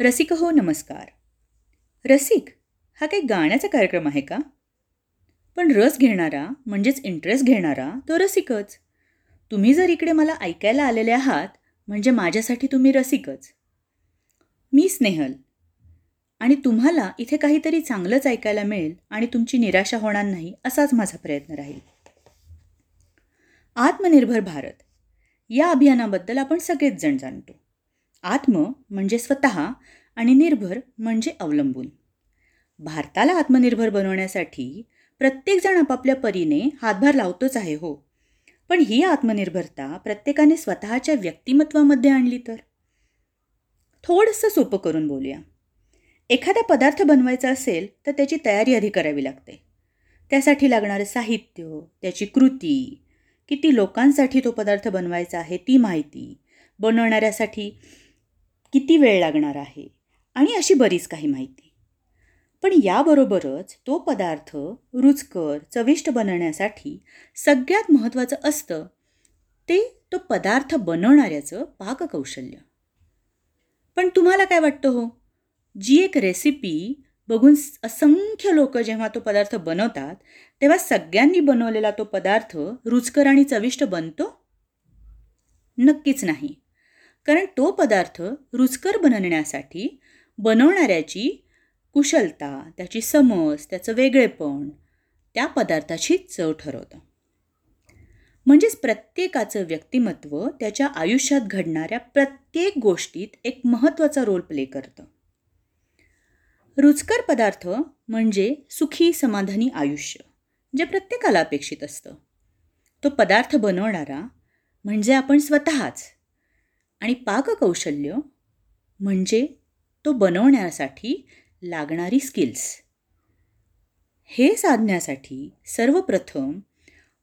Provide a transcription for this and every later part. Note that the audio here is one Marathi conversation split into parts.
रसिक हो नमस्कार. रसिक हा काही गाण्याचा कार्यक्रम आहे का? पण रस घेणारा म्हणजेच इंटरेस्ट घेणारा तो रसिकच. तुम्ही जर इकडे मला ऐकायला आलेले आहात म्हणजे माझ्यासाठी तुम्ही रसिकच. मी स्नेहल. आणि तुम्हाला इथे काहीतरी चांगलंच ऐकायला मिळेल आणि तुमची निराशा होणार नाही असाच माझा प्रयत्न राहील. आत्मनिर्भर भारत. या अभियानाबद्दल आपण सगळेच जण जाणतो. आत्म म्हणजे स्वतः आणि निर्भर म्हणजे अवलंबून. भारताला आत्मनिर्भर बनवण्यासाठी प्रत्येकजण आपापल्या परीने हातभार लावतोच आहे हो. पण ही आत्मनिर्भरता प्रत्येकाने स्वतःच्या व्यक्तिमत्वामध्ये आणली तर? थोडंसं सोपं करून बोलूया. एखादा पदार्थ बनवायचा असेल तर त्याची तयारी आधी करावी लागते. त्यासाठी लागणारं साहित्य त्याची कृती किती लोकांसाठी तो पदार्थ बनवायचा आहे ती माहिती बनवणाऱ्यासाठी किती वेळ लागणार आहे? आणि अशी बरीच काही माहिती. पण याबरोबरच तो पदार्थ रुचकर चविष्ट बनवण्यासाठी सगळ्यात महत्त्वाचं असतं ते तो पदार्थ बनवणाऱ्याचं पाककौशल्य. पण तुम्हाला काय वाटतं हो? जी एक रेसिपी बघून असंख्य लोक जेव्हा तो पदार्थ बनवतात तेव्हा सगळ्यांनी बनवलेला तो पदार्थ रुचकर आणि चविष्ट बनतो? नक्कीच नाही. कारण तो पदार्थ रुचकर बनवण्यासाठी बनवणाऱ्याची कुशलता त्याची समज त्याचं वेगळेपण त्या पदार्थाची चव ठरवतं. म्हणजेच प्रत्येकाचं व्यक्तिमत्व त्याच्या आयुष्यात घडणाऱ्या प्रत्येक गोष्टीत एक महत्त्वाचा रोल प्ले करतं. रुचकर पदार्थ म्हणजे सुखी समाधानी आयुष्य जे प्रत्येकाला अपेक्षित असतं. तो पदार्थ बनवणारा म्हणजे आपण स्वतःच आणि पाककौशल्य म्हणजे तो बनवण्यासाठी लागणारी स्किल्स हे साधण्यासाठी सर्वप्रथम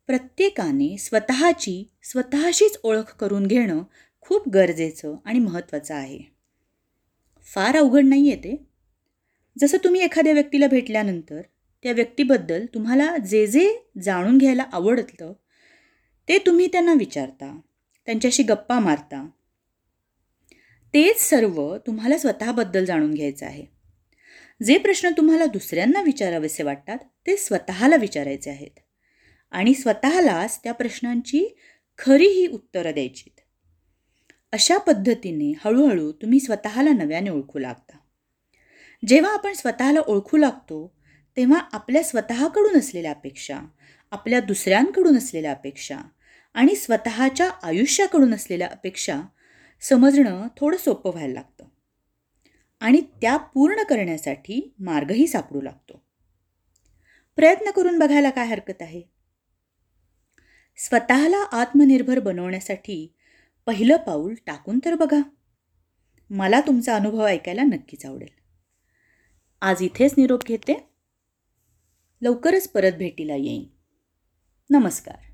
प्रत्येकाने स्वतःची स्वतःशीच ओळख करून घेणं खूप गरजेचं आणि महत्त्वाचं आहे. फार अवघड नाही आहे ते. जसं तुम्ही एखाद्या व्यक्तीला भेटल्यानंतर त्या व्यक्तीबद्दल तुम्हाला जे जे जाणून घ्यायला आवडतं ते तुम्ही त्यांना विचारता त्यांच्याशी गप्पा मारता तेच सर्व तुम्हाला स्वतःबद्दल जाणून घ्यायचं आहे. जे प्रश्न तुम्हाला दुसऱ्यांना विचारावेसे वाटतात ते स्वतःला विचारायचे आहेत. आणि स्वतःलाच त्या प्रश्नांची खरी ही उत्तरं द्यायचीत. अशा पद्धतीने हळूहळू तुम्ही स्वतःला नव्याने ओळखू लागता. जेव्हा आपण स्वतःला ओळखू लागतो तेव्हा आपल्या स्वतःकडून असलेल्या अपेक्षा आपल्या दुसऱ्यांकडून असलेल्या अपेक्षा आणि स्वतःच्या आयुष्याकडून असलेल्या अपेक्षा समजणं थोडं सोपं व्हायला लागतं. आणि त्या पूर्ण करण्यासाठी मार्गही सापडू लागतो. प्रयत्न करून बघायला काय हरकत आहे? स्वतःला आत्मनिर्भर बनवण्यासाठी पहिलं पाऊल टाकून तर बघा. मला तुमचा अनुभव ऐकायला नक्कीच आवडेल. आज इथेच निरोप घेते. लवकरच परत भेटीला येईन. नमस्कार.